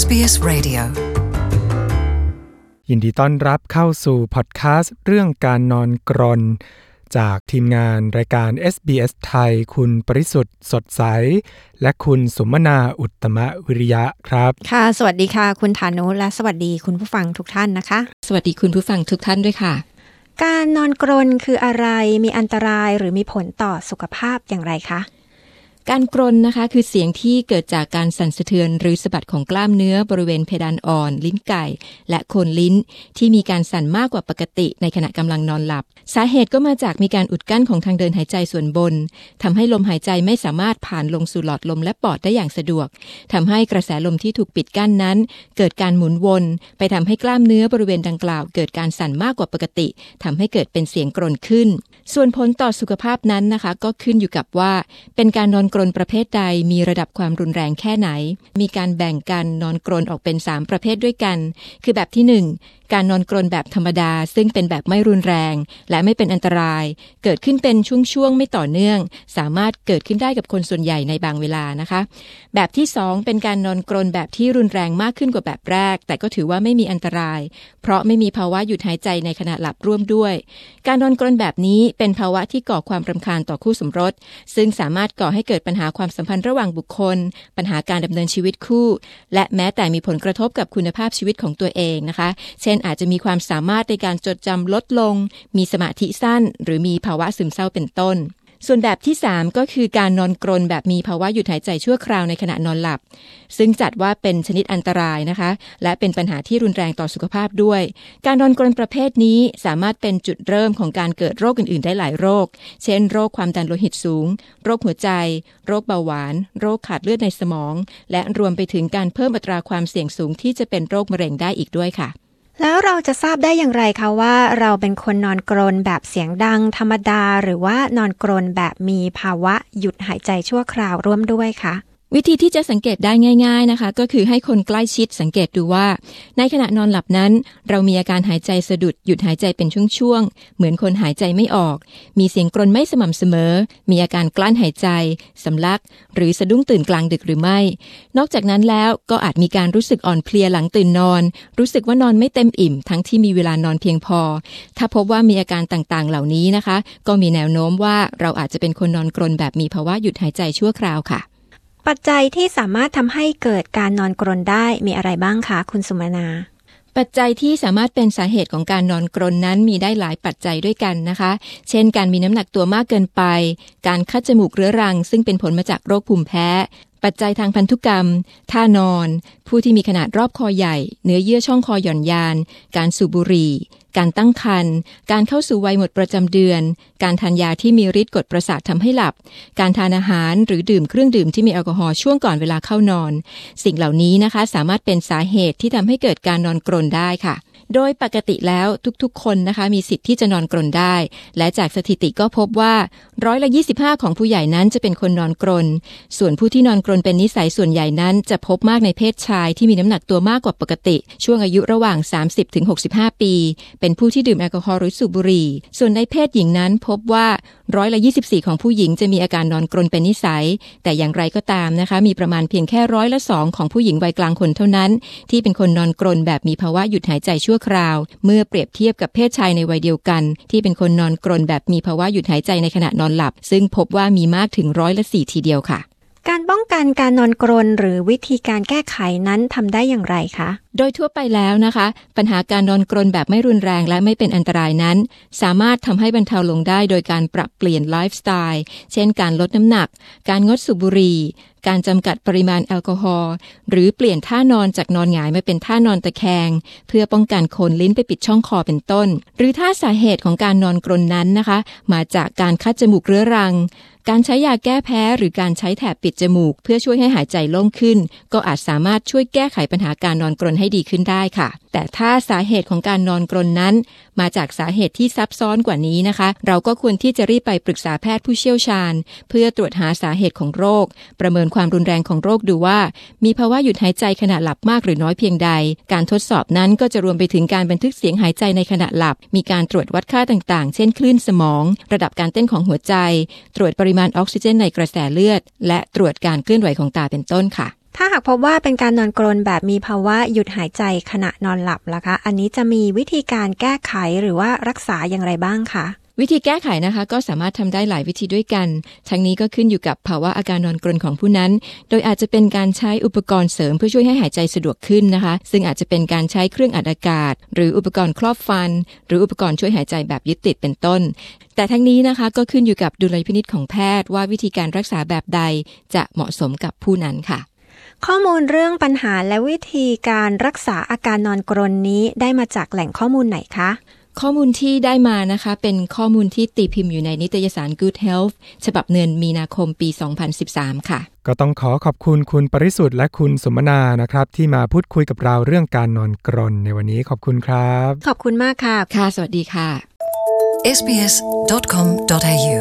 SBS Radio ยินดีต้อนรับเข้าสู่พอดแคสต์เรื่องการนอนกรน จากทีมงานรายการ SBS ไทย คุณปริสุทธ์สดใส และคุณสมนาอุตตมวิริยะครับ ค่ะ สวัสดีค่ะ คุณฐานุและสวัสดีคุณผู้ฟังทุกท่านนะคะ สวัสดีคุณผู้ฟังทุกท่านด้วยค่ะ การนอนกรนคืออะไรมีอันตรายหรือมีผลต่อสุขภาพอย่างไรคะ การกรนนะคะคือเสียงที่เกิดจากการสั่นสะเทือน หรือสะบัดของกล้ามเนื้อบริเวณเพดานอ่อน ลิ้นไก่ และโคนลิ้น ที่มีการสั่นมากกว่าปกติในขณะกำลังนอนหลับ สาเหตุก็มาจากมีการอุดกั้นของทางเดินหายใจส่วนบนทำให้ลมหายใจไม่สามารถผ่านลงสู่หลอดลมและปอดได้อย่างสะดวกทำให้กระแสลมที่ถูกปิดกั้นนั้น เกิดการหมุนวน ไปทำให้กล้ามเนื้อบริเวณดังกล่าว เกิดการสั่นมากกว่าปกติทำให้เกิดเป็นเสียงกรนขึ้น ส่วนผลต่อสุขภาพนั้นนะคะ ก็ขึ้นอยู่กับว่า เป็นการนอนกรนประเภทใดมีระดับความรุนแรงแค่ไหน มีการแบ่งกันนอนกรนออกเป็น 3 ประเภทด้วยกัน คือแบบที่ 1 การนอนกรนแบบธรรมดา ซึ่งเป็นแบบไม่รุนแรง และไม่เป็นอันตราย เกิดขึ้นเป็นช่วงๆไม่ต่อเนื่อง สามารถเกิดขึ้นได้กับคนส่วนใหญ่ในบางเวลานะคะ แบบที่ 2 เป็นการนอนกรนแบบที่รุนแรงมากขึ้นกว่าแบบแรก แต่ก็ถือว่าไม่มีอันตราย เพราะไม่มีภาวะหยุดหายใจในขณะหลับร่วมด้วย การนอนกรนแบบนี้เป็นภาวะที่ก่อความรำคาญต่อคู่สมรส ซึ่งสามารถก่อให้เกิดปัญหาความสัมพันธ์ระหว่างบุคคล ปัญหาการดำเนินชีวิตคู่ และแม้แต่มีผลกระทบกับคุณภาพชีวิตของตัวเองนะคะ เช่นอาจจะมีความสามารถในการจดจำลดลง มีสมาธิสั้น หรือมีภาวะซึมเศร้าเป็นต้น ส่วนแบบที่ 3 ก็คือการนอนกรนแบบมีภาวะหยุดหายใจชั่วคราวในขณะนอนหลับ ซึ่งจัดว่าเป็นชนิดอันตรายนะคะ และเป็นปัญหาที่รุนแรงต่อสุขภาพด้วย การนอนกรนประเภทนี้สามารถเป็นจุดเริ่มของการเกิดโรคอื่น ๆ ได้หลายโรค เช่น โรคความดันโลหิตสูง โรคหัวใจ โรคเบาหวาน โรคขาดเลือดในสมอง และรวมไปถึงการเพิ่มอัตราความเสี่ยงสูงที่จะเป็นโรคมะเร็งได้อีกด้วยค่ะ แล้วเราจะทราบได้อย่างไรคะว่าเราเป็นคนนอนกรนแบบเสียงดังธรรมดา หรือว่านอนกรนแบบมีภาวะหยุดหายใจชั่วคราวร่วมด้วยคะ วิธีที่จะสังเกตได้ง่าย ๆนะคะ ก็คือให้คนใกล้ชิดสังเกตดูว่า ในขณะนอนหลับนั้น เรามีอาการหายใจสะดุดหยุดหายใจเป็นช่วงๆเหมือนคนหายใจไม่ออก มีเสียงกรนไม่สม่ำเสมอ มีอาการกลั้นหายใจสำลัก หรือสะดุ้งตื่นกลางดึกหรือไม่ นอกจากนั้นแล้วก็อาจมีการรู้สึกอ่อนเพลียหลังตื่นนอน รู้สึกว่านอนไม่เต็มอิ่ม ทั้งที่มีเวลานอนเพียงพอ ถ้าพบว่ามีอาการต่างๆ เหล่านี้นะคะ ก็มีแนวโน้มว่าเราอาจจะเป็นคนนอนกรนแบบมีภาวะหยุดหายใจชั่วคราวค่ะ ปัจจัยที่สามารถทำให้เกิดการนอนกรนได้มีอะไรบ้างคะคุณสุมนา ปัจจัยที่สามารถเป็นสาเหตุของการนอนกรนนั้นมีได้หลายปัจจัยด้วยกันนะคะ เช่น การมีน้ำหนักตัวมากเกินไป การคัดจมูกเรื้อรัง ซึ่งเป็นผลมาจากโรคภูมิแพ้ ปัจจัยทางพันธุกรรม ท่านอน ผู้ที่มีขนาดรอบคอใหญ่ เนื้อเยื่อช่องคอหย่อนยาน การสูบบุหรี่ การตั้งครรภ์การเข้าสู่วัยหมดประจำเดือน การทานยาที่มีฤทธิ์กดประสาททำให้หลับ การทานอาหารหรือดื่มเครื่องดื่มที่มีแอลกอฮอล์ช่วงก่อนเวลาเข้านอน สิ่งเหล่านี้นะคะสามารถเป็นสาเหตุที่ทำให้เกิดการนอนกรนได้ค่ะ โดยปกติแล้วทุกๆ คนนะคะ มีสิทธิ์ที่จะนอนกรนได้ และจากสถิติก็พบว่าร้อยละ25 ของผู้ใหญ่นั้นจะเป็นคนนอนกรน ส่วนผู้ที่นอนกรนเป็นนิสัยส่วนใหญ่นั้น จะพบมากในเพศชายที่มีน้ำหนักตัวมากกว่าปกติ ช่วงอายุระหว่าง 30-65 ปี เป็นผู้ที่ดื่มแอลกอฮอล์หรือสูบบุหรี่ ส่วนในเพศหญิงนั้นพบว่าร้อยละ24 ของผู้หญิงจะมีอาการนอนกรนเป็นนิสัย แต่อย่างไรก็ตามนะคะ มีประมาณเพียงแค่ร้อยละสองของผู้หญิงวัยกลางคนเท่านั้น ที่เป็นคนนอนกรนแบบมีภาวะหยุดหายใจชั่วคราว เมื่อเปรียบเทียบกับเพศชายในวัยเดียวกัน ที่เป็นคนนอนกรนแบบมีภาวะหยุดหายใจในขณะนอนหลับ ซึ่งพบว่ามีมากถึงร้อยละสี่ทีเดียวค่ะ การป้องกันการนอนกรนหรือวิธีการแก้ไขนั้นทำได้อย่างไรคะ โดยทั่วไปแล้วนะคะ ปัญหาการนอนกรนแบบไม่รุนแรงและไม่เป็นอันตรายนั้น สามารถทำให้บรรเทาลงได้โดยการปรับเปลี่ยนไลฟ์สไตล์ เช่นการลดน้ำหนัก การงดสูบบุหรี่ การจำกัดปริมาณแอลกอฮอล์หรือเปลี่ยนท่านอนจากนอนหงายมาเป็นท่านอนตะแคง เพื่อป้องกันโคนลิ้นไปปิดช่องคอเป็นต้น หรือถ้าสาเหตุของการนอนกรนนั้นนะคะ มาจากการคัดจมูกเรื้อรัง การใช้ยาแก้แพ้หรือการใช้แถบปิดจมูก เพื่อช่วยให้หายใจโล่งขึ้น ก็อาจสามารถช่วยแก้ไขปัญหาการนอนกรนให้ดีขึ้นได้ค่ะ แต่ถ้าสาเหตุของการนอนกรนนั้น มาจากสาเหตุที่ซับซ้อนกว่านี้นะคะ เราก็ควรที่จะรีบไปปรึกษาแพทย์ผู้เชี่ยวชาญ เพื่อตรวจหาสาเหตุของโรค ประเมินความรุนแรงของโรคดูว่า มีภาวะหยุดหายใจขณะหลับมากหรือน้อยเพียงใด การทดสอบนั้นก็จะรวมไปถึงการบันทึกเสียงหายใจในขณะหลับ มีการตรวจวัดค่าต่างๆ เช่นคลื่นสมอง ระดับการเต้นของหัวใจ ตรวจปริมาณออกซิเจนในกระแสเลือด และตรวจการเคลื่อนไหวของตาเป็นต้นค่ะ ถ้าหากพบว่าเป็นการนอนกรนแบบมีภาวะหยุดหายใจขณะนอนหลับล่ะคะ อันนี้จะมีวิธีการแก้ไขหรือว่ารักษาอย่างไรบ้างคะวิธีแก้ไขนะคะก็สามารถทำได้หลายวิธีด้วยกัน ทั้งนี้ก็ขึ้นอยู่กับภาวะอาการนอนกรนของผู้นั้น โดยอาจจะเป็นการใช้อุปกรณ์เสริมเพื่อช่วยให้หายใจสะดวกขึ้นนะคะ ซึ่งอาจจะเป็นการใช้เครื่องอัดอากาศ หรืออุปกรณ์ครอบฟัน หรืออุปกรณ์ช่วยหายใจแบบยึดติดเป็นต้น แต่ทั้งนี้นะคะก็ขึ้นอยู่กับดุลยพินิจของแพทย์ว่าวิธีการรักษาแบบใดจะเหมาะสมกับผู้นั้นค่ะ ข้อมูลเรื่องปัญหาและวิธีการรักษาอาการนอนกรนนี้ได้มาจากแหล่งข้อมูลไหนคะ ข้อมูลที่ได้มานะคะ เป็นข้อมูลที่ตีพิมพ์อยู่ในนิตยสาร Good Health ฉบับเดือนมีนาคมปี 2013 ค่ะ ก็ต้องขอขอบคุณคุณปริสุทธิ์และคุณสมนานะครับ ที่มาพูดคุยกับเราเรื่องการนอนกรนในวันนี้ขอบคุณครับ ขอบคุณมากค่ะ ค่ะ สวัสดีค่ะ sbs.com.au